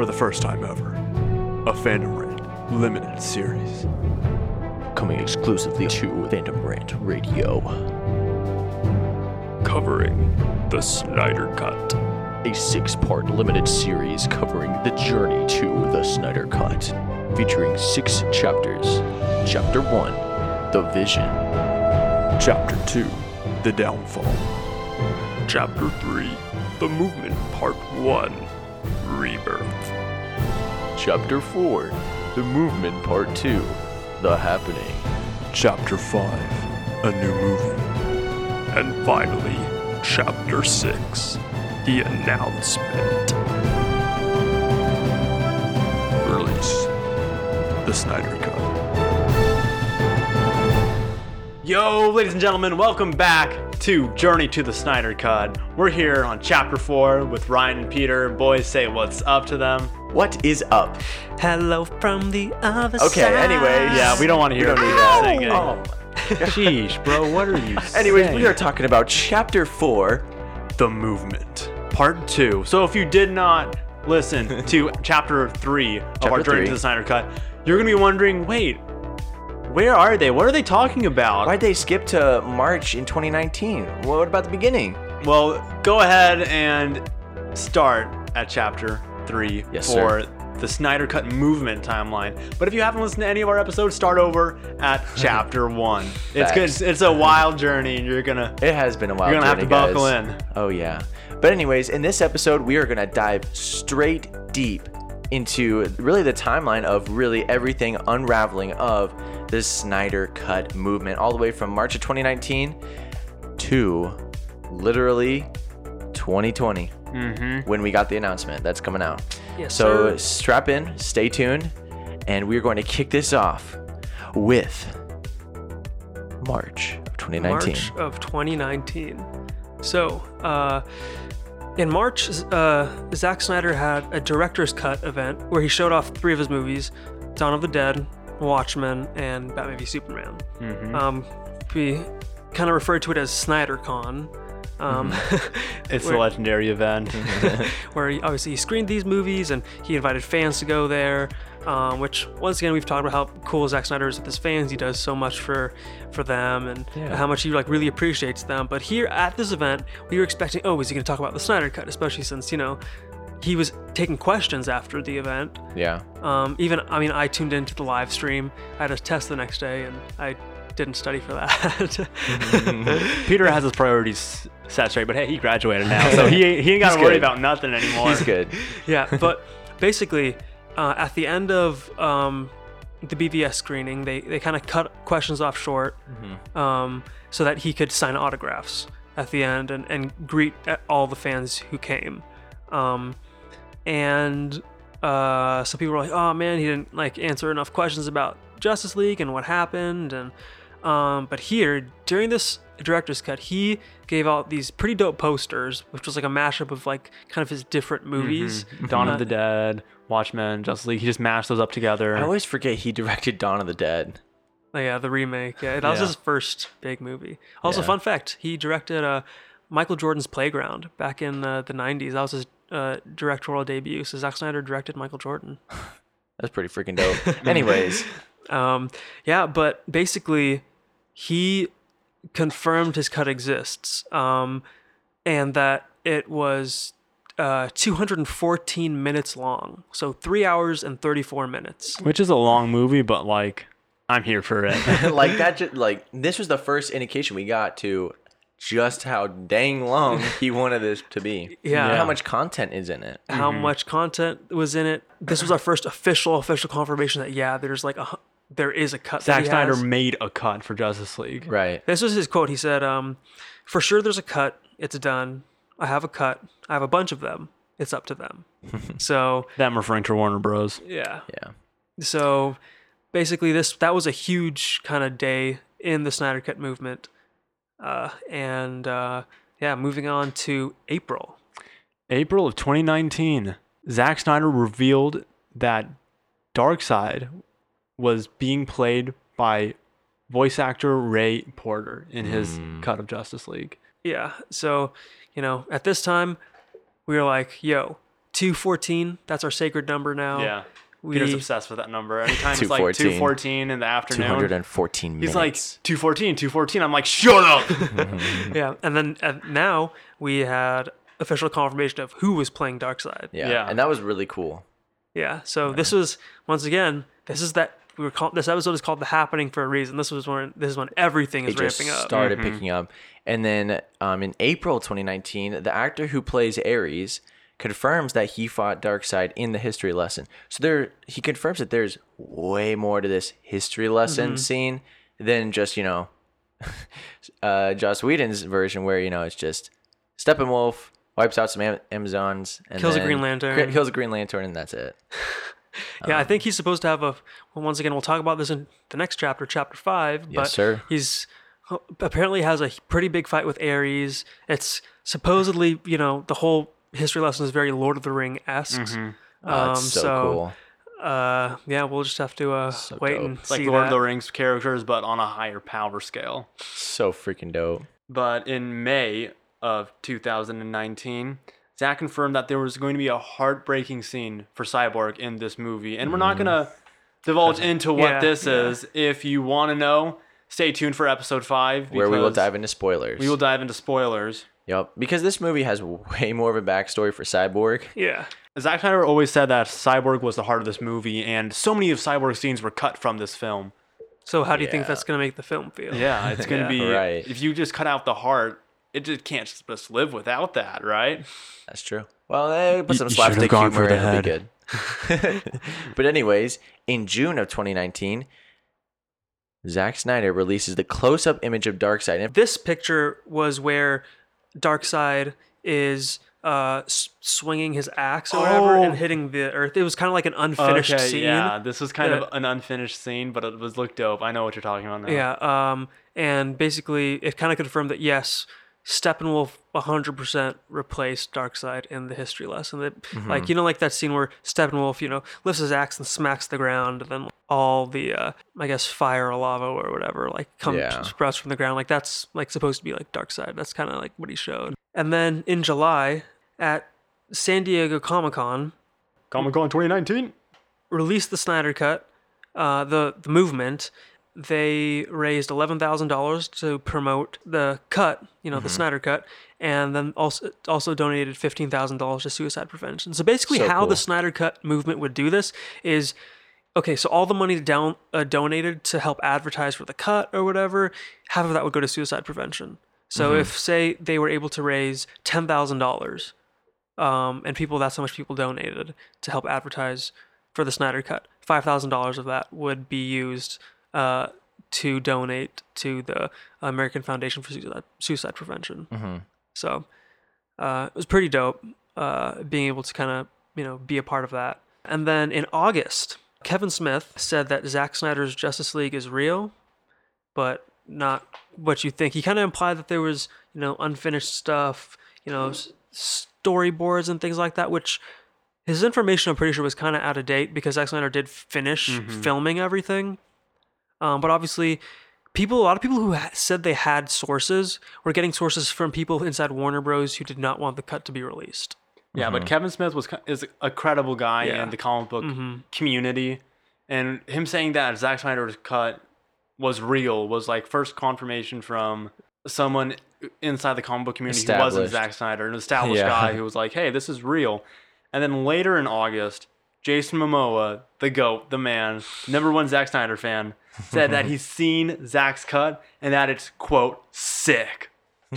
for the first time ever, a Phantom Rant limited series. Coming exclusively to Phantom Rant Radio. Covering the Snyder Cut. A six part limited series covering the journey to the Snyder Cut, featuring six chapters. Chapter 1 The Vision. Chapter 2 The Downfall. Chapter 3 The Movement Part 1 Rebirth. Chapter 4 The Movement Part 2 The Happening. Chapter 5 A New Movie. And finally, Chapter 6 The Announcement. Release The Snyder Cut. Yo, ladies and gentlemen, welcome back to Journey to the Snyder Cut. We're here on Chapter 4 with Ryan and Peter. Boys, say what's up to them. What is up? Hello from the other Okay, side. Okay, anyways. Yeah, we don't want to hear don't it. need that. Sing. Oh. Sheesh, bro, what are you saying? Anyways, saying? we are talking about Chapter 4 The Movement, Part 2. So if you did not listen to Chapter 3 of our Journey three. to the Snyder Cut, you're going to be wondering, wait, where are they? What are they talking about? Why'd they skip to March in 2019? What about the beginning? Well, go ahead and start at chapter three Yes, for the Snyder Cut movement timeline. But if you haven't listened to any of our episodes, start over at chapter one. It's good. It's a wild journey, and you're gonna It has been a while. you're gonna have to buckle in. Oh yeah. But anyways, in this episode, we are gonna dive straight deep into really the timeline of really everything unraveling of the Snyder Cut movement, all the way from March of 2019 to literally 2020 when we got the announcement that's coming out. Yes, so sir. strap in, stay tuned, and we're going to kick this off with March of 2019. March of 2019. So, uh, in March, uh, Zack Snyder had a director's cut event where he showed off three of his movies Dawn of the Dead, Watchmen, and Batman v Superman. Um, we kind of referred to it as SnyderCon. Um, It's where- the legendary event. where he, obviously he screened these movies and he invited fans to go there. Um, which once again we've talked about how cool Zack Snyder is with his fans. He does so much for for them and how much he like really appreciates them. But here at this event, we were expecting, oh, is he going to talk about the Snyder Cut? Especially since you know he was taking questions after the event. Yeah. Um, even I mean, I tuned into the live stream. I had a test the next day and I didn't study for that. Peter has his priorities set straight, but hey, he graduated now, so he ain't- he ain't got to worry about nothing anymore. He's good. yeah, but basically, uh, at the end of um, the BVS screening, they, they kind of cut questions off short um, so that he could sign autographs at the end and, and greet all the fans who came. Um, and uh, some people were like, "Oh man, he didn't like answer enough questions about Justice League and what happened." And um, but here during this director's cut, he gave out these pretty dope posters, which was like a mashup of like kind of his different movies. Dawn Uh, of the Dead, Watchmen, Justice League. He just mashed those up together. I always forget he directed Dawn of the Dead. Oh, yeah, the remake. Yeah, that was his first big movie. Also, Yeah. fun fact: he directed uh, Michael Jordan's Playground back in uh, the '90s. That was his uh, directorial debut. So Zack Snyder directed Michael Jordan. That's pretty freaking dope. Anyways, Um, yeah, but basically, he confirmed his cut exists, um, and that it was uh, 214 minutes long. So three hours and 34 minutes. which is a long movie, but like I'm here for it. like that, just, like this was the first indication we got to just how dang long he wanted this to be. Yeah. And how much content is in it. how much content was in it. This was our first official official confirmation that yeah, there's like a hu- there is a cut. that Zack he Snyder has. made a cut for Justice League. Right. This was his quote. He said, um, "For sure, there's a cut. It's done. I have a cut. I have a bunch of them. It's up to them." so Them referring to Warner Bros. yeah. Yeah. So basically, this that was a huge kind of day in the Snyder Cut movement. Uh, and uh, yeah, moving on to April. April of 2019, Zack Snyder revealed that Darkseid was being played by voice actor Ray Porter in his cut of Justice League. Yeah. So, you know, at this time, we were like, yo, 214. That's our sacred number now. Yeah. We, Peter's obsessed with that number. Anytime it's like 214. 214 in the afternoon, 214 minutes. he's like 214, 214. I'm like, shut up. yeah, and then uh, now we had official confirmation of who was playing Darkseid. yeah. yeah. and that was really cool. Yeah. So this was once again, this is that we were called. This episode is called "The Happening" for a reason. This was when this is when everything is It just ramping up. started Mm-hmm. picking up, and then um, in April 2019, the actor who plays Ares confirms that he fought Darkseid in the history lesson. So there, he confirms that there's way more to this history lesson Mm-hmm. scene than just you know, uh, Joss Whedon's version where you know it's just Steppenwolf wipes out some Am- Amazons and Kills a Green Lantern. cri- kills a Green Lantern, and that's it. yeah, Um, I think he's supposed to have a. Well, once again, we'll talk about this in the next chapter, chapter five. but sir. He's apparently has a pretty big fight with Ares. It's supposedly, you know, the whole history lesson is very Lord of the Ring esque. Oh, Um, so, so, cool. Uh, yeah, we'll just have to uh, wait dope. and It's like see Lord that. of the Rings characters, but on a higher power scale. So freaking dope. But in May of 2019, Zack confirmed that there was going to be a heartbreaking scene for Cyborg in this movie. And we're not mm-hmm. going to divulge into what Yeah, this yeah. is. If you want to know, stay tuned for episode five. Where we will because dive into spoilers. We will dive into spoilers. Yep, because this movie has way more of a backstory for Cyborg. Yeah. Zack Snyder always said that Cyborg was the heart of this movie, and so many of Cyborg's scenes were cut from this film. So how do you think Yeah. that's gonna make the film feel? Yeah, it's going to Yeah. be. Right. If you just cut out the heart, it just can't just live without that, right? That's true. Well, eh, put some you should've slapstick gone humor for in, the it'll be good. but anyways, in June of 2019, Zack Snyder releases the close-up image of Darkseid. And This picture was where Darkseid is uh, swinging his axe or whatever Oh. and hitting the earth. It was kind of like an unfinished okay, scene. yeah, this was kind that- of an unfinished scene, but it was looked dope. I know what you're talking about now. Yeah, um, and basically it kind of confirmed that yes, Steppenwolf 100% replaced Darkseid in the history lesson. That, Mm-hmm. Like you know, like that scene where Steppenwolf, you know, lifts his axe and smacks the ground, and then all the, uh, I guess, fire or lava or whatever, like comes Yeah. sprouts from the ground. Like that's like supposed to be like Darkseid. That's kind of like what he showed. And then in July at San Diego Comic Con, Comic Con 2019. released the Snyder Cut, uh, the the movement. They raised eleven thousand dollars to promote the cut, you know, Mm-hmm. the Snyder Cut, and then also also donated fifteen thousand dollars to suicide prevention. So basically, So how cool. the Snyder Cut movement would do this is. Okay, so all the money down uh, donated to help advertise for the cut or whatever, half of that would go to suicide prevention. So Mm-hmm. if say they were able to raise ten thousand dollars, um, and people that's how much people donated to help advertise for the Snyder Cut. Five thousand dollars of that would be used uh, to donate to the American Foundation for Suicide, Suicide Prevention. Mm-hmm. So uh, it was pretty dope uh, being able to kind of you know be a part of that. And then in August, Kevin Smith said that Zack Snyder's Justice League is real, but not what you think. He kind of implied that there was you know unfinished stuff, you know s- storyboards and things like that, which his information I'm pretty sure was kind of out of date because Zack Snyder did finish filming everything. Um, but obviously, people, a lot of people who ha- said they had sources were getting sources from people inside Warner Bros. who did not want the cut to be released. Yeah, but Kevin Smith was is a credible guy Yeah. in the comic book community, and him saying that Zack Snyder's cut was real was like first confirmation from someone inside the comic book community who wasn't Established. Zack Snyder, an established Yeah. guy who was like, "Hey, this is real." And then later in August, Jason Momoa, the goat, the man, number one Zack Snyder fan, said that he's seen Zack's cut and that it's quote sick.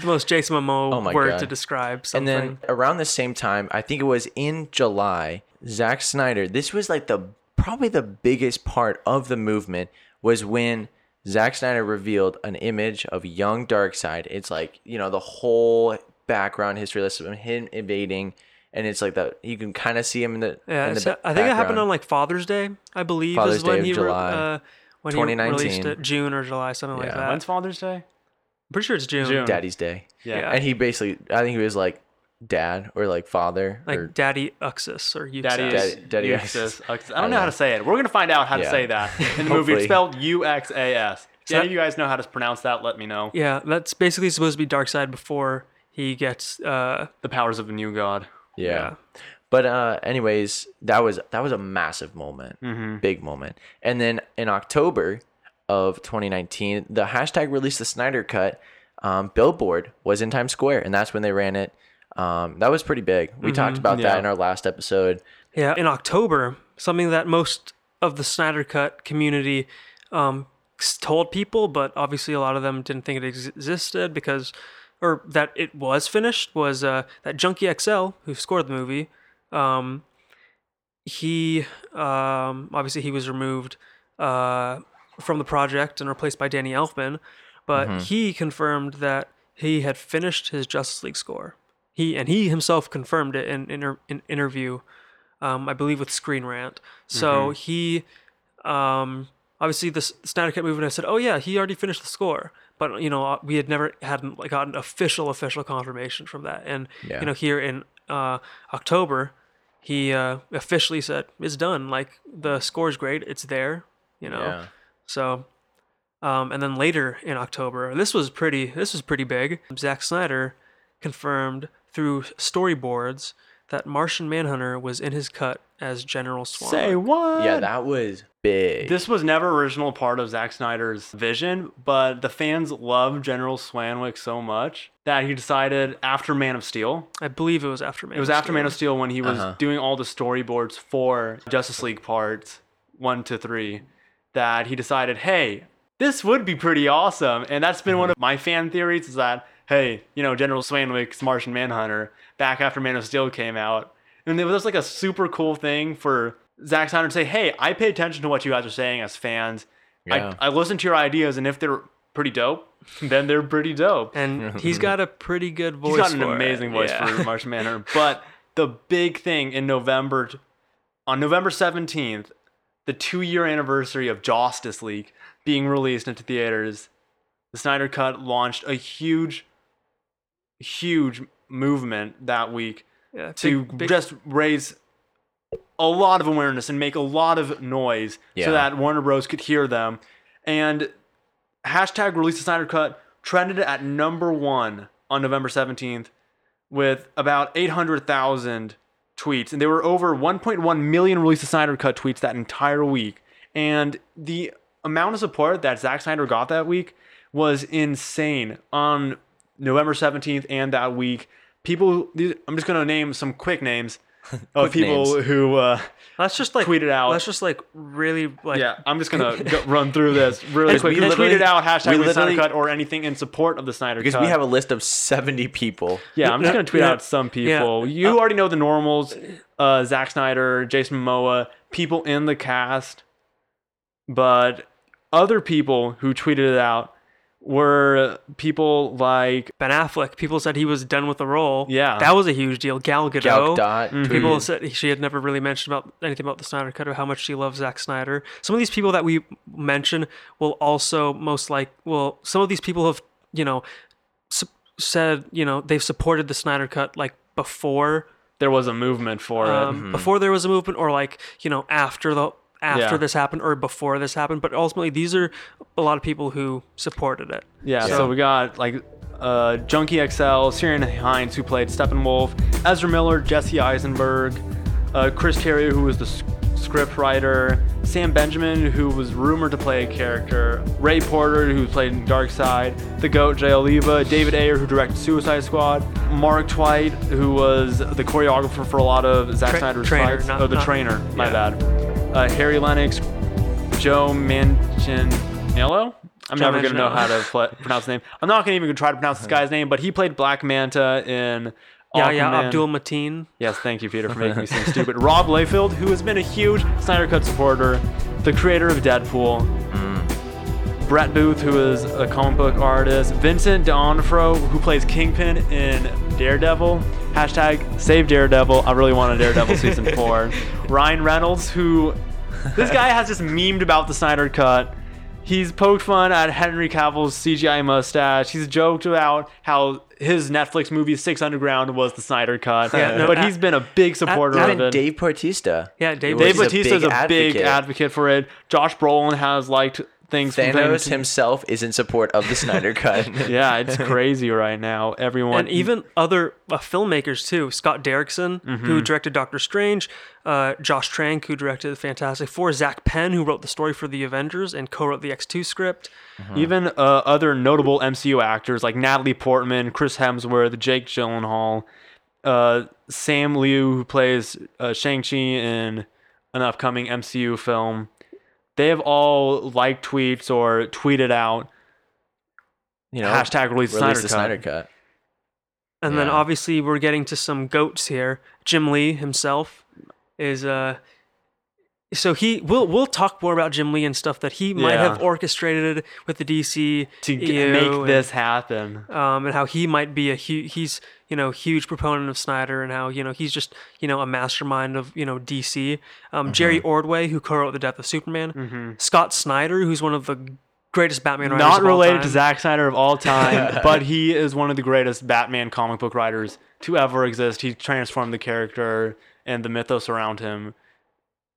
The most Jason Momoa Oh my word God. to describe something. And something. then around the same time, I think it was in July, Zack Snyder, this was like the probably the biggest part of the movement was when Zack Snyder revealed an image of young Darkseid. It's like, you know, the whole background history list of him invading and it's like that you can kind of see him in the yeah, in the so ba- I think it happened on like Father's Day, I believe, Father's is when Day of he re- July. uh, when he released it, June or July, something like that. When's Father's Day? I'm pretty sure it's June. June. Daddy's Day. Yeah. And he basically I think he was like dad or like father Like or Daddy Uxus or Uxus. Daddy, Daddy- Daddy Uxas. Uxas. Uxas. I don't know how to say it. We're gonna find out how to say that in the movie. It's spelled U X A S. So Any of you guys know how to pronounce that? Let me know. Yeah, that's basically supposed to be Darkseid before he gets uh The powers of a new god. Yeah. But uh anyways, that was that was a massive moment. Big moment. And then in October of 2019, the hashtag released the Snyder Cut. Um, Billboard was in Times Square, and that's when they ran it. Um, that was pretty big. We talked about that in our last episode. Yeah, in October, something that most of the Snyder Cut community um, told people, but obviously a lot of them didn't think it ex- existed because, or that it was finished, was uh, that Junkie XL, who scored the movie, um, he um, obviously he was removed uh, from the project and replaced by Danny Elfman, but he confirmed that he had finished his Justice League score. He and he himself confirmed it in in an interview, um, I believe with Screen Rant. So he, um, obviously the Snyder Cut movement has said, oh yeah, he already finished the score, but you know uh, we had never hadn't like gotten official official confirmation from that, and Yeah. you know here in uh, October, he uh, officially said it's done. Like the score's great, it's there, you know. Yeah. So, um, and then later in October, this was pretty. This was pretty big. Zack Snyder confirmed through storyboards that Martian Manhunter was in his cut as General Swan. Say what? Yeah, that was big. This was never original part of Zack Snyder's vision, but the fans loved General Swanwick so much that he decided after Man of Steel. I believe it was after Man. Of Steel. It was after Man of Steel when he was Uh-huh. doing all the storyboards for Justice League parts one to three that he decided, hey, this would be pretty awesome. And that's been one of my fan theories is that, hey, you know, General Swanwick's Martian Manhunter back after Man of Steel came out. And it was like a super cool thing for Zack Snyder to say, hey, I pay attention to what you guys are saying as fans. Yeah. I, I listen to your ideas, and if they're pretty dope, then they're pretty dope. and he's got a pretty good voice. He's got an for it. amazing voice Yeah. for Martian Manhunter. But the big thing in November, on November 17th, the two year anniversary of Justice League being released into theaters, the Snyder Cut launched a huge, huge movement that week Yeah, to big- big- just raise a lot of awareness and make a lot of noise Yeah. so that Warner Bros. could hear them. And hashtag release the Snyder Cut trended at number one on November 17th with about 800,000 tweets. And there were over 1.1 million release the Snyder Cut tweets that entire week. And the amount of support that Zack Snyder got that week was insane on November 17th and that week. People, these, I'm just going to name some quick names of people names. who uh, Let's just like tweeted out. Let's just like really like yeah, I'm just gonna go, run through this really we quick. Who literally- tweeted out hashtag we Snyder Cut or anything in support of the Snyder because Cut? we have a list of 70 people. yeah, I'm just gonna tweet Yeah. out some Yeah. people. You already know the normals: uh, Zack Snyder, Jason Momoa, people in the cast. But other people who tweeted it out were people like Ben Affleck. People said he was done with the role. Yeah. that was a huge deal. Gal Gadot. Gal Gadot. People tweeted- said she had never really mentioned about anything about the Snyder Cut or how much she loves Zack Snyder. Some of these people that we mention will also most like well, some of these people have you know su- said you know they've supported the Snyder Cut like before there was a movement for um, it. before there was a movement or like you know after the after Yeah. this happened or before this happened. But ultimately, these are a lot of people who supported it. Yeah, So- so we got like uh, Junkie XL, Ciarán Hinds, who played Steppenwolf, Ezra Miller, Jesse Eisenberg, uh, Chris Terrio, who was the script writer, Sam Benjamin, who was rumored to play a character, Ray Porter, who played in Darkseid, The Goat, Jay Oliva, David Ayer, who directed Suicide Squad, Mark Twight, who was the choreographer for a lot of Zack Tra- Snyder's trainer, fights. not- oh, the not- trainer, my yeah. bad. Uh, Harry Lennix, Joe Manganiello. I'm Joe never gonna know how to pl- pronounce his name. I'm not gonna even try to pronounce this guy's name, but he played Black Manta in. Yeah, yeah, Abdul Mateen. Yes, thank you, Peter, for making me seem stupid. Rob Liefeld, who has been a huge Snyder Cut supporter, the creator of Deadpool. Brett Booth, who is a comic book artist. Vincent D'Onofrio, who plays Kingpin in Daredevil. Hashtag save Daredevil. I really want a Daredevil season four. Ryan Reynolds, who this guy has just memed about the Snyder Cut. He's poked fun at Henry Cavill's CGI mustache. He's joked about how his Netflix movie Six Underground was the Snyder Cut. Yeah, no, but at- he's been a big supporter at- of Even it. Dave Bautista. Yeah, Dave- He Dave Bautista is a big advocate. advocate for it. Josh Brolin has liked things. from him Thanos to- himself is in support of the Snyder Cut. Yeah, it's crazy right now. Everyone, and even other uh, filmmakers too. Scott Derrickson, Mm-hmm. who directed Doctor Strange, uh, Josh Trank, who directed Fantastic Four, Zak Penn, who wrote the story for the Avengers and co-wrote the X2 script. even uh, other notable MCU actors like Natalie Portman, Chris Hemsworth, Jake Gyllenhaal, uh, Simu Liu, who plays uh, Shang Chi in an upcoming MCU film. They have all liked tweets or tweeted out You know, hashtag release, Snyder the Cut. Snyder Cut. And then obviously we're getting to some goats here. Jim Lee himself is uh so he we'll we'll talk more about Jim Lee and stuff that he might Yeah. have orchestrated with the DC to make and- this happen. um, and how he might be a hu- he's you know huge proponent of Snyder and how you know he's just you know a mastermind of you know DC. Um, Jerry Mm-hmm. Ordway who co-wrote the Death of Superman. Scott Snyder who's one of the greatest Batman writers. Not related to. Zack Snyder of all time, but he is one of the greatest Batman comic book writers to ever exist. He transformed the character and the mythos around him,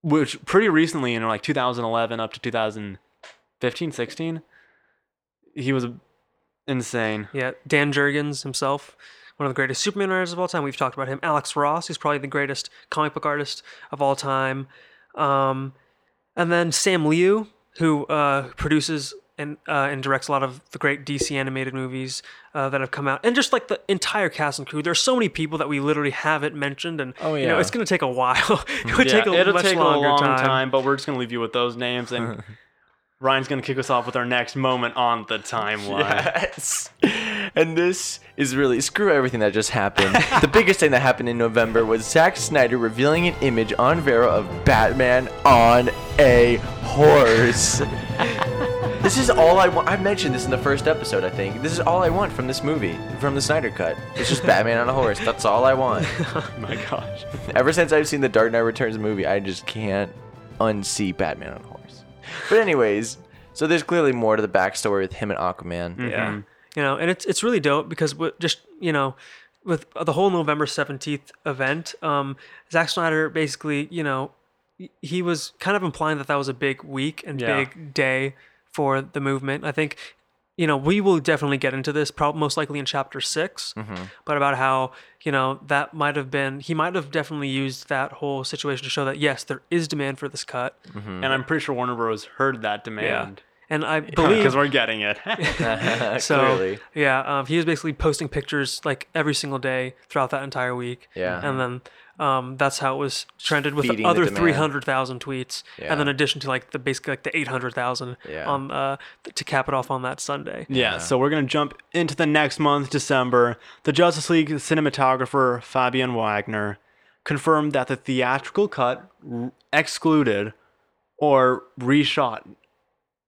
which pretty recently, in like 2011 up to 2015, 16, he was insane. Yeah, Dan Jurgens himself, one of the greatest Superman writers of all time. We've talked about him. Alex Ross, who's probably the greatest comic book artist of all time. Um, and then Sam Liu, who uh, produces and uh, and directs a lot of the great DC animated movies uh, that have come out, and just like the entire cast and crew. There's so many people that we literally haven't mentioned, and Oh, you know it's going to take a while. it would Yeah, take a it'll much take longer a long time. time. but we're just gonna leave you with those names, and Ryan's gonna kick us off with our next moment on the timeline. Yes. And this is really screw everything that just happened. the biggest thing that happened in November was Zack Snyder revealing an image on Vero of Batman on a horse. This is all I want. I mentioned this in the first episode, I think. This is all I want from this movie, from the Snyder Cut. It's just Batman on a horse. That's all I want. Oh my gosh. Ever since I've seen the Dark Knight Returns movie, I just can't unsee Batman on a horse. But anyways, so there's clearly more to the backstory with him and Aquaman. Yeah. You know, and it's it's really dope because with just you know, with the whole November seventeenth event, um, Zack Snyder basically, you know, he- he was kind of implying that that was a big week and Yeah. big day for the movement. I think, you know, we will definitely get into this, probably most likely in chapter 6 but about how you know that might have been he might have definitely used that whole situation to show that yes, there is demand for this cut. And I'm pretty sure Warner Bros. heard that demand. Yeah. And I believe Because we're getting it. So Clearly. yeah, um, he was basically posting pictures like every single day throughout that entire week. Yeah. and then um, that's how it was trended with Feeding the the other three hundred thousand tweets, Yeah. and then addition to like the basically like the eight hundred thousand Yeah. on uh, to cap it off on that Sunday. Yeah, so we're going to jump into the next month, December. The Justice League cinematographer Fabian Wagner confirmed that the theatrical cut r- excluded or reshot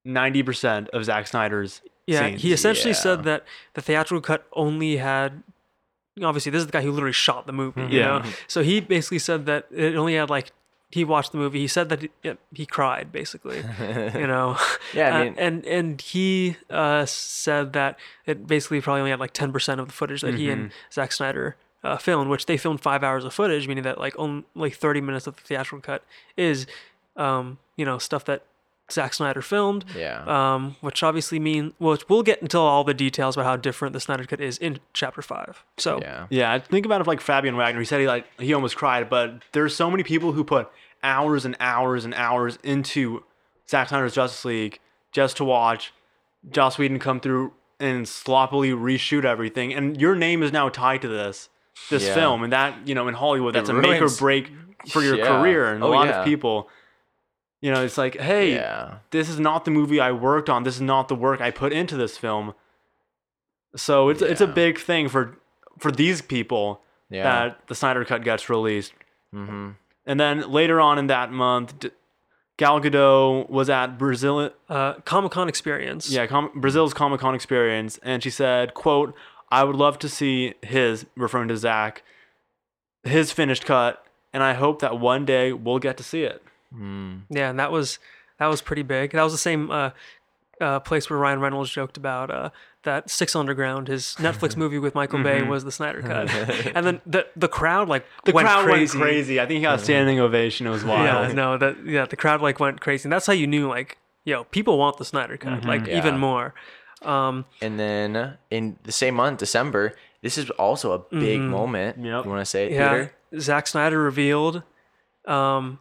90% of Zack Snyder's Yeah, scenes. he essentially Yeah. said that the theatrical cut only had. Obviously, this is the guy who literally shot the movie. You Yeah. know, so he basically said that it only had like he watched the movie. He said that he, he cried basically. you know. Yeah, I Uh, and and he uh, said that it basically probably only had like ten percent of the footage that he and Zack Snyder uh, filmed, which they filmed five hours of footage, meaning that like only like thirty minutes of the theatrical cut is, um, you know, stuff that Zack Snyder filmed. Yeah. Um, which obviously mean which we'll get into all the details about how different the Snyder cut is in chapter five. So yeah. Yeah, I think about it like Fabian Wagner. He said he like he almost cried, but there's so many people who put hours and hours and hours into Zack Snyder's Justice League just to watch Joss Whedon come through and sloppily reshoot everything. And your name is now tied to this this Yeah. film, and that you know in Hollywood that's a make or break for your Yeah. career. And Oh, a lot yeah. of people, you know, it's like, hey, Yeah. this is not the movie I worked on. This is not the work I put into this film. So it's it's a big thing for for these people Yeah. that the Snyder Cut gets released. Mm-hmm. And then later on in that month, D- Gal Gadot was at Brazil, uh, Comic Con experience. yeah, Com- Brazil's Comic Con experience, and she said, "quote I would love to see his referring to Zack, his finished cut, and I hope that one day we'll get to see it." Yeah, and that was that was pretty big. That was the same uh, uh, place where Ryan Reynolds joked about uh, that Six Underground, his Netflix movie with Michael Bay, was the Snyder cut. and then the the crowd like The went crowd crazy. went crazy. I think he got a standing ovation. It was wild. Yeah, no, that yeah, the crowd like went crazy. And that's how you knew like yo, people want the Snyder cut, like Mm-hmm. Yeah. even more. Um, And then in the same month, December, this is also a big moment. Yep. You want to say it, Mm-hmm. yeah, Peter? Zack Snyder revealed um,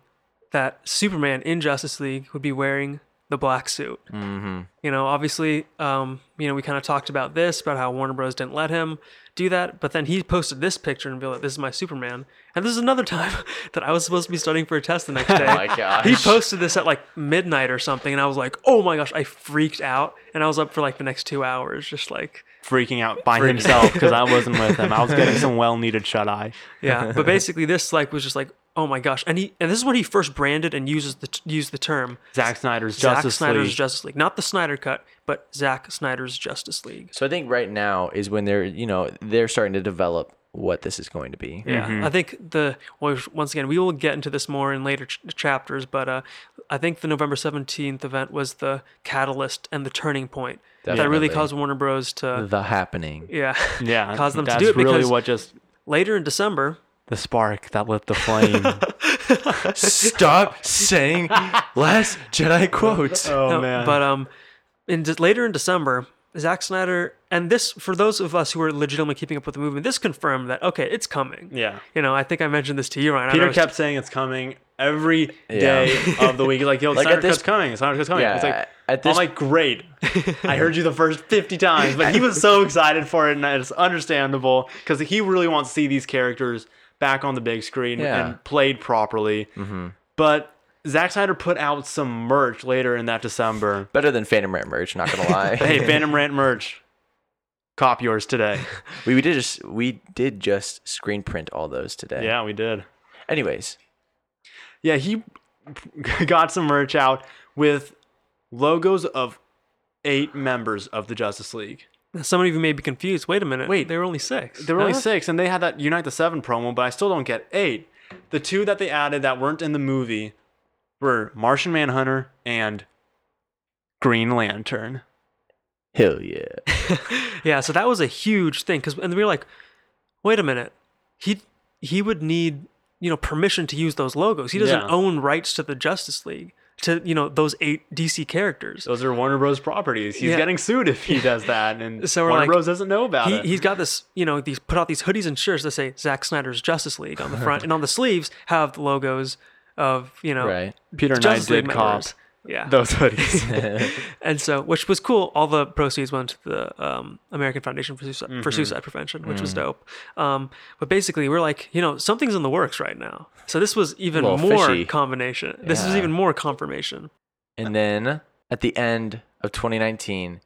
that Superman in Justice League would be wearing the black suit. Mm-hmm. You know, obviously, um, you know, we kind of talked about this about how Warner Bros. didn't let him do that, but then he posted this picture and be like, "This is my Superman." And this is another time that I was supposed to be studying for a test the next day. Oh my gosh. He posted this at like midnight or something, and I was like, "Oh my gosh!" I freaked out, and I was up for like the next two hours, just like, Freaking out by himself because I wasn't with him. I was getting some well needed shut eye. yeah. But basically, this like was just like, "Oh my gosh!" And he and this is when he first branded and uses the t- used the term Zack Snyder's Justice League. Zack Justice Snyder's League. Justice League, not the Snyder Cut, but Zack Snyder's Justice League. So I think right now is when they're, you know, they're starting to develop what this is going to be. Yeah, I think the well, once again we will get into this more in later ch- chapters, but uh, I think the November seventeenth event was the catalyst and the turning point that really caused Warner Bros. to The happening. yeah yeah, cause them to do it really because what just later in December the spark that lit the flame. Stop saying last Jedi quotes. oh No, man! But um, in de- later in December, Zack Snyder and this for those of us who are legitimately keeping up with the movement, this confirmed that okay, it's coming. yeah, You know, I think I mentioned this to you, Ryan. Peter know it's- kept saying it's coming every day of the week. Like, yo, Like, Snyder this- Cut's coming. Snyder Cut's coming. Yeah, it's like, at I'm this- like, great. I heard you the first 50 times, but he was so excited for it, and it's understandable because he really wants to see these characters back on the big screen Yeah. and played properly. Mm-hmm. But Zack Snyder put out some merch later in that December. Better than Phantom Rant merch, not gonna lie. hey, Phantom Rant merch. Cop yours today. we, we did just we did just screen print all those today. Yeah, we did. Anyways, Yeah, he got some merch out with logos of eight members of the Justice League. Some of you may be confused. Wait a minute. Wait. they were only six. There were only Huh? six, and they had that Unite the Seven promo, but I still don't get eight. The two that they added that weren't in the movie were Martian Manhunter and Green Lantern. hell yeah. yeah, so that was a huge thing because and we were like, wait a minute, he he would need you know permission to use those logos. He doesn't Yeah. own rights to the Justice League to you know those eight DC characters. Those are Warner Bros. properties. He's Yeah. getting sued if he does that, and So we're Warner like, Bros. doesn't know about He, it. he's got this, you know, these put out these hoodies and shirts that say Zack Snyder's Justice League on the front, and on the sleeves have the logos of you know Right. Peter and I Justice League did cop members. Yeah, those hoodies. and so which was cool. All the proceeds went to the um, American Foundation for Suicide, Mm-hmm. for suicide Prevention, which was dope. Um, but basically, we're like, you know, something's in the works right now. So this was even more fishy. combination. This is even more confirmation. And then at the end of 2019,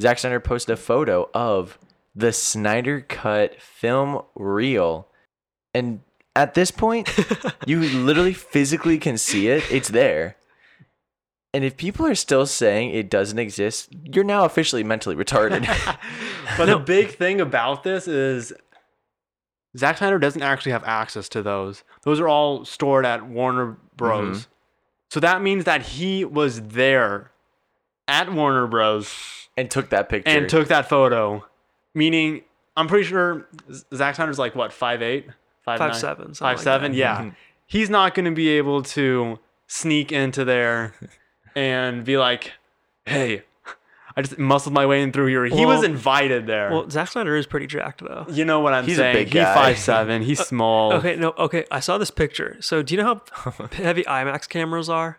Zack Snyder posted a photo of the Snyder Cut film reel. And at this point, you literally physically can see it. It's there. And if people are still saying it doesn't exist, you're now officially mentally retarded. But the big thing about this is Zack Snyder doesn't actually have access to those. Those are all stored at Warner Bros. Mm-hmm. So that means that he was there at Warner Bros. and took that picture. and took that photo. Meaning, I'm pretty sure Z- Zack Snyder's like what five eight, five Five nine? seven, something five like seven. that. Yeah, he's not going to be able to sneak into there and be like, "Hey, I just muscled my way in through here." He was Invited there. Well, Zack Snyder is pretty jacked though. you know what I'm saying? He's a saying? big He's guy. five seven. He's small. Okay, no, okay. I saw this picture. So, do you know how oh heavy IMAX cameras are?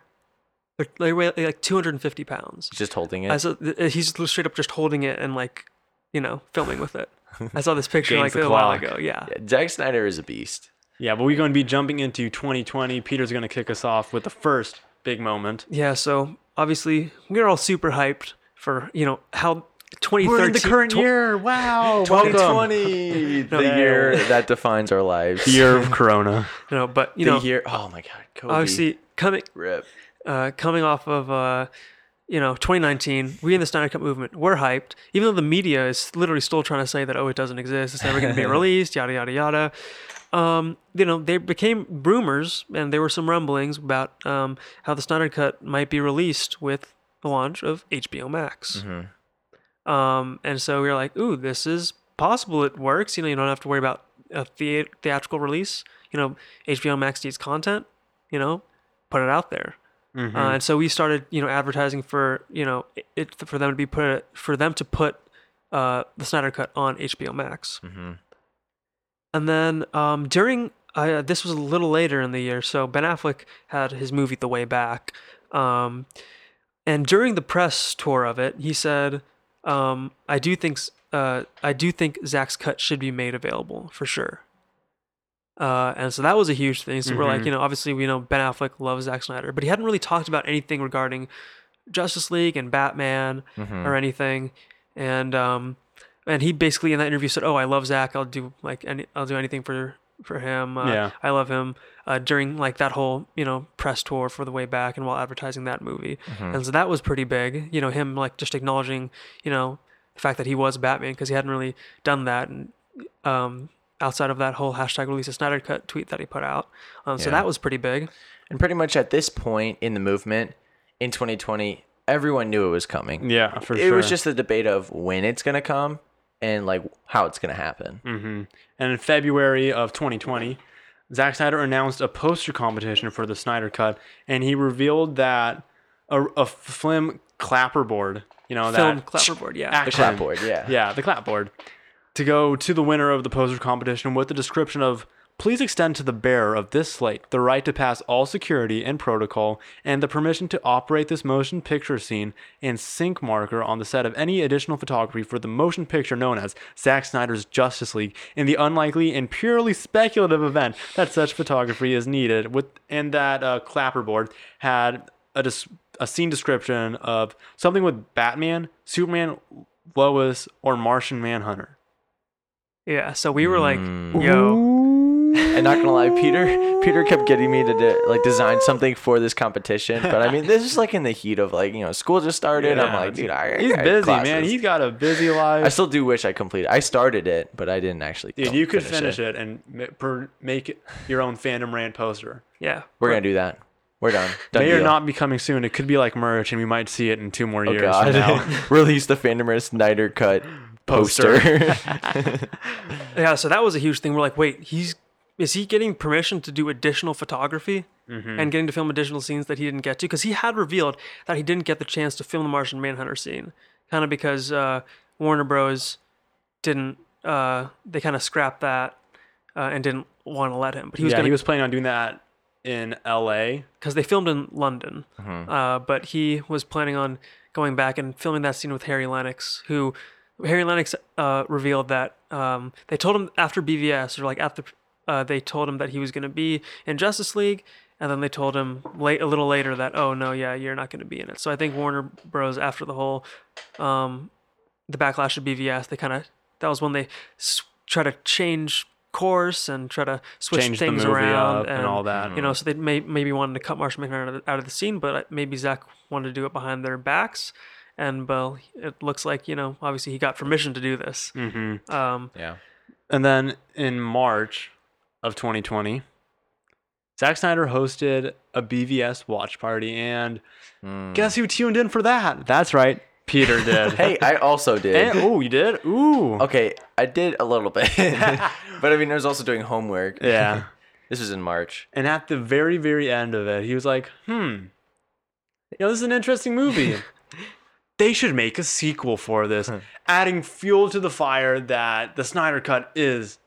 They're, they weigh like 250 pounds. just holding it. I saw uh, he's straight up just holding it and like, you know, filming with it. I saw this picture like the a while ago. Yeah. Yeah, Zack Snyder is a beast. Yeah, but we're going to be jumping into 2020. Peter's going to kick us off with the first big moment. Yeah. So obviously we're all super hyped for you know how 2013. We're in the current tw- year. Wow. Welcome. 2020, the Yeah. year that defines our lives. The year of Corona. No, but you the know, year. Oh my God, Kobe. obviously coming rip. uh, coming off of uh, you know 2019, we in the Snyder Cut movement, we're hyped. Even though the media is literally still trying to say that oh it doesn't exist, it's never going to be released, yada yada yada. Um, you know, there became rumors and there were some rumblings about um, how the Snyder Cut might be released with the launch of HBO Max. Um, and so we were like, ooh, this is possible. It works. You know, you don't have to worry about a thea- theatrical release. You know, HBO Max needs content. You know, put it out there. Mhm. Uh, and so we started, you know, advertising for, you know, it for them to be put for them to put uh, the Snyder Cut on HBO Max. Mm-hmm. And then um, during uh, this was a little later in the year, so Ben Affleck had his movie The Way Back, um, and during the press tour of it, he said, um, "I do think uh, I do think Zack's cut should be made available for sure." Uh, and so that was a huge thing. So we're like, Mhm. you know, obviously we know Ben Affleck loves Zack Snyder, but he hadn't really talked about anything regarding Justice League and Batman Mm-hmm. or anything. And um, and he basically in that interview said, "Oh, I love Zack. I'll do like any, I'll do anything for for him. Uh, Yeah. I love him." Uh, during like that whole you know press tour for the way back and while advertising that movie, Mm-hmm. and so that was pretty big. You know, him like just acknowledging you know the fact that he was Batman because he hadn't really done that and um outside of that whole hashtag release a Snyder cut tweet that he put out. Um, so Yeah. that was pretty big. And pretty much at this point in the movement in 2020, everyone knew it was coming. Yeah, for it sure. It was just the debate of when it's gonna come and like how it's gonna happen. hmm And in February of 2020, Zack Snyder announced a poster competition for the Snyder Cut, and he revealed that a, a film clapperboard, you know, Film that clapperboard, yeah. The action- clapboard, yeah. yeah, the clapboard, to go to the winner of the poster competition with the description of Please extend to the bearer of this slate the right to pass all security and protocol and the permission to operate this motion picture scene and sync marker on the set of any additional photography for the motion picture known as Zack Snyder's Justice League in the unlikely and purely speculative event that such photography is needed with and that uh, clapperboard had a, des- a scene description of something with Batman, Superman, Lois, or Martian Manhunter. Yeah. So we were like, Mm. yo. And not gonna lie, Peter Peter kept getting me to de- like design something for this competition. But I mean, this is like in the heat of like you know school just started. I'm like, dude, I, I He's got busy, man. He's got a busy life. I still do wish I completed. I started it, but I didn't actually. Dude, you could finish it, and per- make it your own Phantom Rant poster. Yeah. We're gonna do that. We're done. Done May or not be coming soon. It could be like merch, and we might see it in two more Oh years God! from now. Release the Phantom Snyder cut Poster. poster. Yeah, so that was a huge thing. We're like, wait, he's is he getting permission to do additional photography Mm-hmm. and getting to film additional scenes that he didn't get to? Because he had revealed that he didn't get the chance to film the Martian Manhunter scene, kind of because uh, Warner Bros. didn't. Uh, they kind of scrapped that uh, and didn't want to let him. But he was yeah, gonna he was planning on doing that in L.A. because they filmed in London, Mm-hmm. uh, but he was planning on going back and filming that scene with Harry Lennix, who Harry Lennix uh, revealed that um, they told him after BVS or like after uh, they told him that he was going to be in Justice League, and then they told him late a little later that oh no yeah you're not going to be in it. So I think Warner Bros. after the whole um, the backlash of BVS, they kind of that was when they s- try to change course and try to switch Change things around up and all that. You know, so they may, maybe wanted to cut Martian Manhunter out of, out of the scene, but uh, maybe Zack wanted to do it behind their backs. And well, it looks like you know, obviously he got permission to do this. Mm-hmm. Um, yeah. And then in March of 2020, Zack Snyder hosted a BVS watch party, and guess who tuned in for that? That's right, Peter did. Hey, I also did. Oh, you did? Ooh. Okay, I did a little bit, but I mean, I was also doing homework. Yeah. This was in March. And at the very, very end of it, he was like, hmm, you know, this is an interesting movie. they should make a sequel for this, adding fuel to the fire that the Snyder Cut is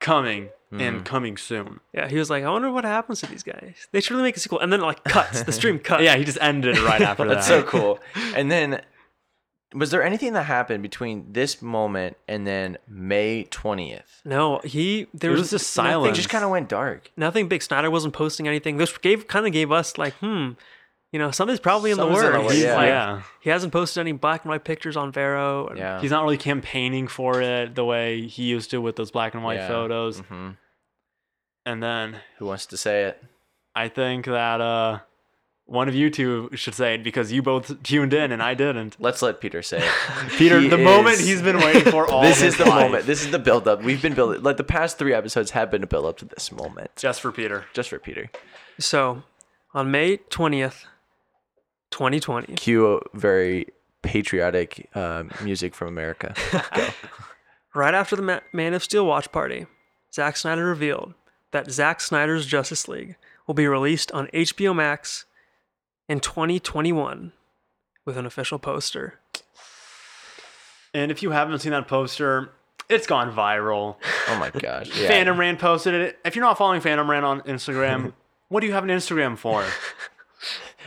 coming and coming soon. yeah, he was like, I wonder what happens to these guys. They should really make a sequel, and then like cuts the stream cut. Yeah, he just ended right after that. That's so cool. And then, was there anything that happened between this moment and then May twentieth? No, he there It was, was just nothing- silence. It just kind of went dark. Nothing big. Snyder wasn't posting anything. This gave kind of gave us like, hmm, you know, something's probably in Something's the in the works. works, yeah. Like, Yeah. He hasn't posted any black and white pictures on Vero. Yeah. He's not really campaigning for it the way he used to with those black and white Yeah. photos. hmm And then Who wants to say it? I think that uh, one of you two should say it because you both tuned in and I didn't. Let's let Peter say it. Peter, He the moment he's been waiting for all this his is the life. moment. This is the build up. We've been building like the past three episodes have been a build up to this moment. Just for Peter. Just for Peter. So, on May 20th, 2020, Cue very patriotic uh, music from America. Right after the Ma- Man of Steel watch party, Zack Snyder revealed that Zack Snyder's Justice League will be released on HBO Max in 2021 with an official poster. And if you haven't seen that poster, it's gone viral. Oh my gosh. Yeah. Phantom Rant posted it. If you're not following Phantom Rant on Instagram, what do you have an Instagram for?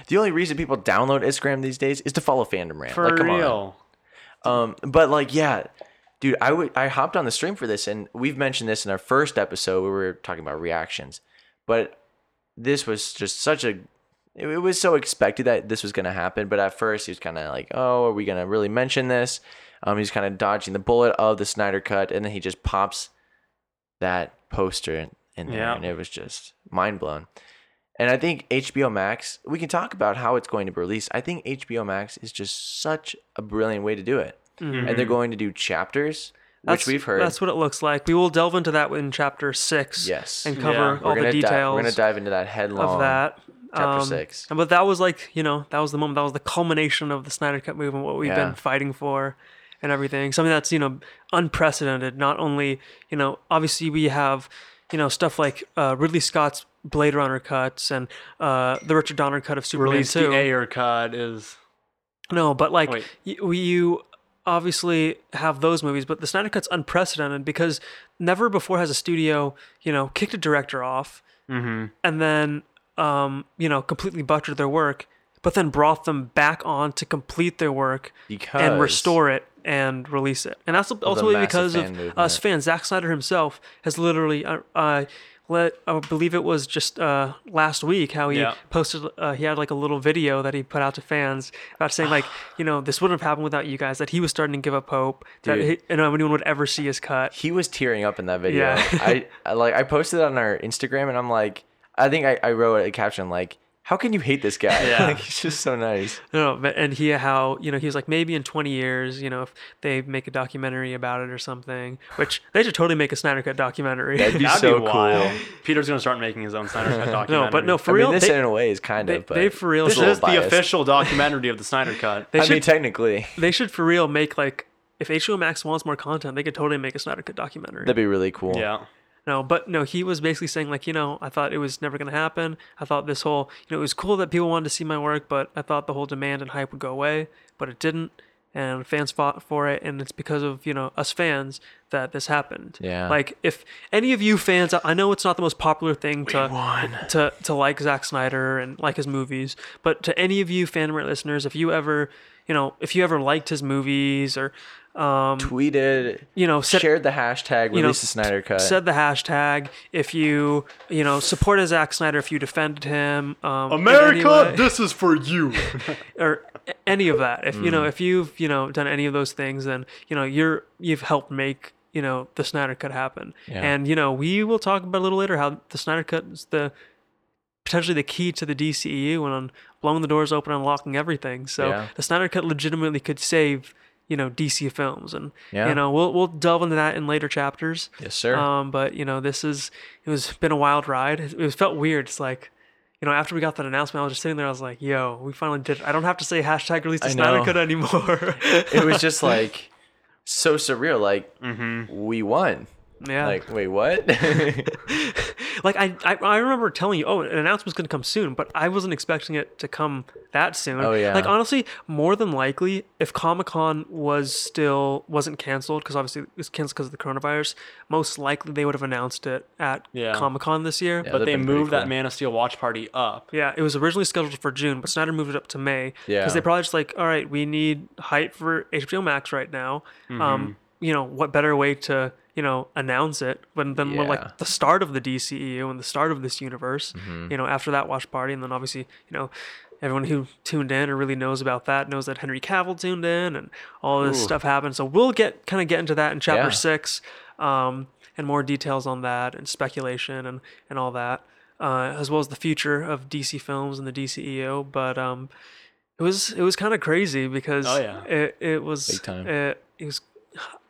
The only reason people download Instagram these days is to follow Phantom Rant. For like, come on. real. Um, but like, yeah, dude, I would I hopped on the stream for this, and we've mentioned this in our first episode where we were talking about reactions. But this was just such a it, it was so expected that this was gonna happen. But at first, he was kind of like, "Oh, are we gonna really mention this?" Um, he's kind of dodging the bullet of the Snyder cut, and then he just pops that poster in, in there, Yeah. and it was just mind blown. And I think HBO Max, we can talk about how it's going to be released. I think HBO Max is just such a brilliant way to do it. And they're going to do chapters, which we've heard. That's what it looks like. We will delve into that in chapter six. Yes. And cover Yeah. all the gonna di- details we're going to dive into that headlong. of that. chapter Um, six. and- But that was like, you know, that was the moment. That was the culmination of the Snyder Cut movement, what we've Yeah. been fighting for and everything. Something that's, you know, unprecedented. Not only, you know, obviously we have, you know, stuff like uh, Ridley Scott's Blade Runner cuts and uh, the Richard Donner cut of Superman Release 2. the Ayer cut is No, but like Wait. you obviously have those movies, but the Snyder Cut's unprecedented because never before has a studio, you know, kicked a director off and then um, you know, completely butchered their work, but then brought them back on to complete their work Because- and restore it and release it. And that's ultimately because of movement. us fans. Zack Snyder himself has literally uh, uh let I believe it was just uh last week how he Yeah. posted uh, he had like a little video that he put out to fans about saying like you know this wouldn't have happened without you guys that he was starting to give up hope that Dude. he, and anyone would ever see his cut he was tearing up in that video. Yeah. I, I like I posted it on our Instagram and I'm like I think I, I wrote a caption like how can you hate this guy? Yeah. like, he's just so nice. no, no but and he how you know he was like maybe in 20 years you know if they make a documentary about it or something which they should totally make a Snyder cut documentary That'd be that'd so be wild. Peter's gonna start making his own Snyder cut documentary. no but no for I real mean, this they, in a way is kind they, of, but they for real this a little is the official documentary of the Snyder cut. they I should mean, technically, they should for real make like if HBO Max wants more content they could totally make a Snyder cut documentary that'd be really cool. Yeah. No, but no, he was basically saying like, you know, I thought it was never gonna happen. I thought this whole, you know, it was cool that people wanted to see my work, but I thought the whole demand and hype would go away, but it didn't, and fans fought for it, and it's because of you know us fans that this happened. Yeah. Like if any of you fans, I know it's not the most popular thing to to to like Zack Snyder and like his movies, but to any of you fan listeners, if you ever, you know, if you ever liked his movies or um, Tweeted, you know, said, shared the hashtag, you know, release the Snyder cut. said the hashtag. If you, you know, supported Zack Snyder, if you defended him, um, in any this is for you. or any of that. If Mm. you know, if you've you know done any of those things, then you know you're you've helped make you know the Snyder Cut happen. Yeah. And you know we will talk about a little later how the Snyder Cut is the potentially the key to the DCEU and on blowing the doors open, unlocking everything. So Yeah. the Snyder Cut legitimately could save you know DC films, and Yeah. you know we'll we'll delve into that in later chapters. yes, sir. Um, but you know, this is it was been a wild ride. It, it felt weird. It's like, you know, after we got that announcement, I was just sitting there. I was like, "Yo, we finally did. it. I don't have to say hashtag release the I Snyder know. Cut anymore." it was just like so surreal. Like Mm-hmm. we won. Yeah. Like, Like wait, what? Like I, I I remember telling you, oh, an announcement's gonna come soon, but I wasn't expecting it to come that soon. Oh, yeah. Like honestly, more than likely, if Comic Con was still wasn't canceled because obviously it was canceled because of the coronavirus, most likely they would have announced it at Yeah. Comic Con this year. Yeah. But they been pretty moved that. Man of Steel watch party up. Yeah, it was originally scheduled for June, but Snyder moved it up to May. Yeah. Because they probably just like, all right, we need hype for HBO Max right now. Mm-hmm. Um, you know, what better way to, you know, announce it when then we're Yeah. like the start of the DCEU and the start of this universe. Mm-hmm. You know, after that watch party, and then obviously, you know, everyone who tuned in or really knows about that knows that Henry Cavill tuned in and all this Ooh. stuff happened. So we'll get kind of get into that in chapter Yeah. six, um, and more details on that and speculation and and all that, uh, as well as the future of DC films and the DCEU. But um, it was it was kind of crazy because Oh, yeah. it it was Big time. It, it was.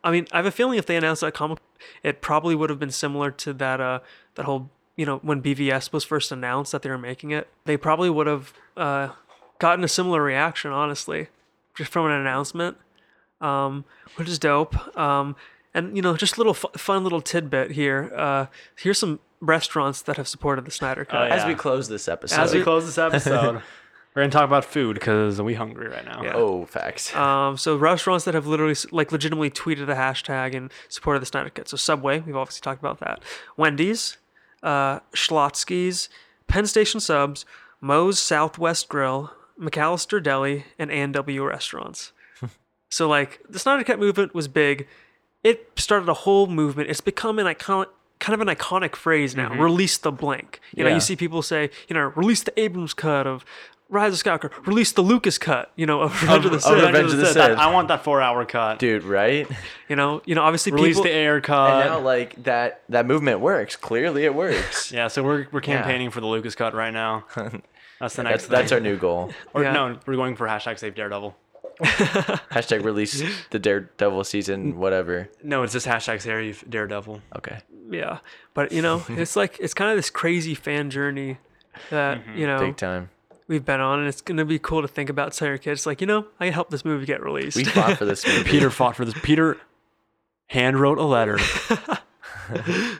I mean, I have a feeling if they announced that comic, it probably would have been similar to that uh that whole you know when BVS was first announced that they were making it. They probably would have uh gotten a similar reaction, honestly, just from an announcement, um, which is dope. Um, and you know, just a little fu- fun little tidbit here. Uh, here's some restaurants that have supported the Snyder Cut. Oh, yeah. As we close this episode, As we close this episode, we're We're gonna talk about food because we hungry right now. Yeah. Oh, facts. Um, so restaurants that have literally like legitimately tweeted the hashtag in support of the Snyder Cut. So Subway, we've obviously talked about that. Wendy's, uh, Schlotzsky's, Penn Station Subs, Moe's Southwest Grill, McAlister's Deli, and A&W restaurants. so like the Snyder Cut movement was big. It started a whole movement. It's become an iconic kind of an iconic phrase now. Release the blank. You know, you see people say, you know, release the Abrams cut of Rise of Skywalker, release the Lucas cut, you know, of Revenge of the of Sith. Revenge of the That- Sith. I want that four-hour cut. Dude, right? You know, you know, obviously Release people the Ayer cut. and now, like that that movement works. Clearly, it works. yeah, so we're we're campaigning for the Lucas cut right now. That's the That's next. that's thing. our new goal. Or Yeah. no, we're going for hashtag Save Daredevil. Hashtag release the Daredevil season, whatever. No, it's just hashtag Save Daredevil. Okay. yeah. But you know, it's like it's kind of this crazy fan journey that, mm-hmm. you know, Big time. We've been on and it's gonna be cool to think about tell your kids like, you know, I can help this movie get released. We fought for this movie. Peter fought for this. Peter hand wrote a letter. no,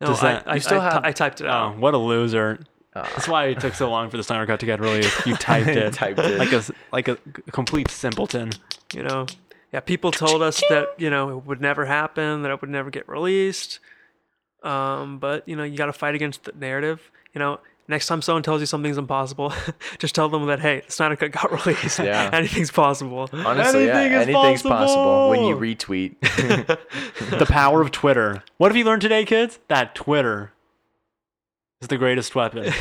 does I, that- I, you still I, have- I typed it Oh, what a loser! Ah. That's why it took so long for the Snyder cut to get released. You typed it, Typed it. like a like a complete simpleton. You know, yeah, people told us that you know it would never happen, that it would never get released. Um, but you know, you got to fight against the narrative. You know, next time someone tells you something's impossible, just tell them that hey, the Snyder Cut got released. Yeah. anything's possible. Honestly, Anything yeah, is anything's possible. when you retweet. The power of Twitter. What have you learned today, kids? That Twitter is the greatest weapon.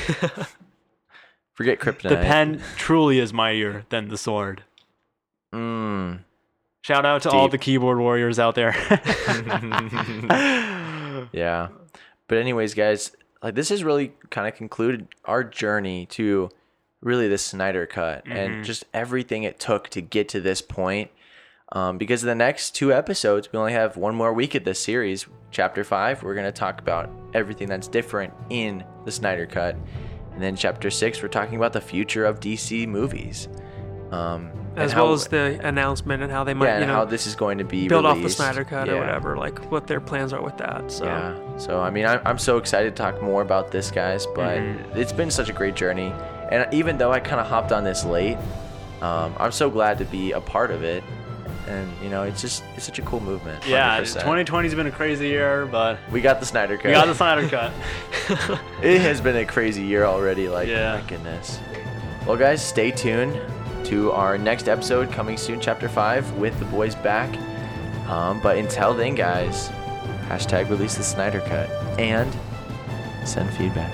Forget kryptonite. The pen truly is mightier than the sword. Mm. Shout out to all the keyboard warriors out there. Yeah. But anyways, guys, like this has really kind of concluded our journey to really the Snyder cut and just everything it took to get to this point. Um, because the next two episodes, we only have one more week of this series. Chapter five, we're gonna talk about everything that's different in the Snyder cut, and then chapter six, we're talking about the future of DC movies, um, as how- well as the announcement and how they might, yeah, and you know, how this is going to be build off the released. Snyder Cut or whatever, like what their plans are with that. So Yeah. So I mean, I'm, I'm so excited to talk more about this, guys. But Mm-hmm. it's been such a great journey, and even though I kind of hopped on this late, um, I'm so glad to be a part of it. And you know, it's just it's such a cool movement. yeah, 100%. 2020's been a crazy year, but We got the Snyder cut. we got the Snyder cut. it has been a crazy year already. Like, Yeah. my goodness. Well, guys, stay tuned to our next episode coming soon, Chapter Five, with the boys back. Um, but until then, guys, hashtag release the Snyder cut and send feedback.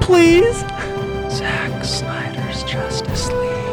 Please. Zack Snyder's Justice League.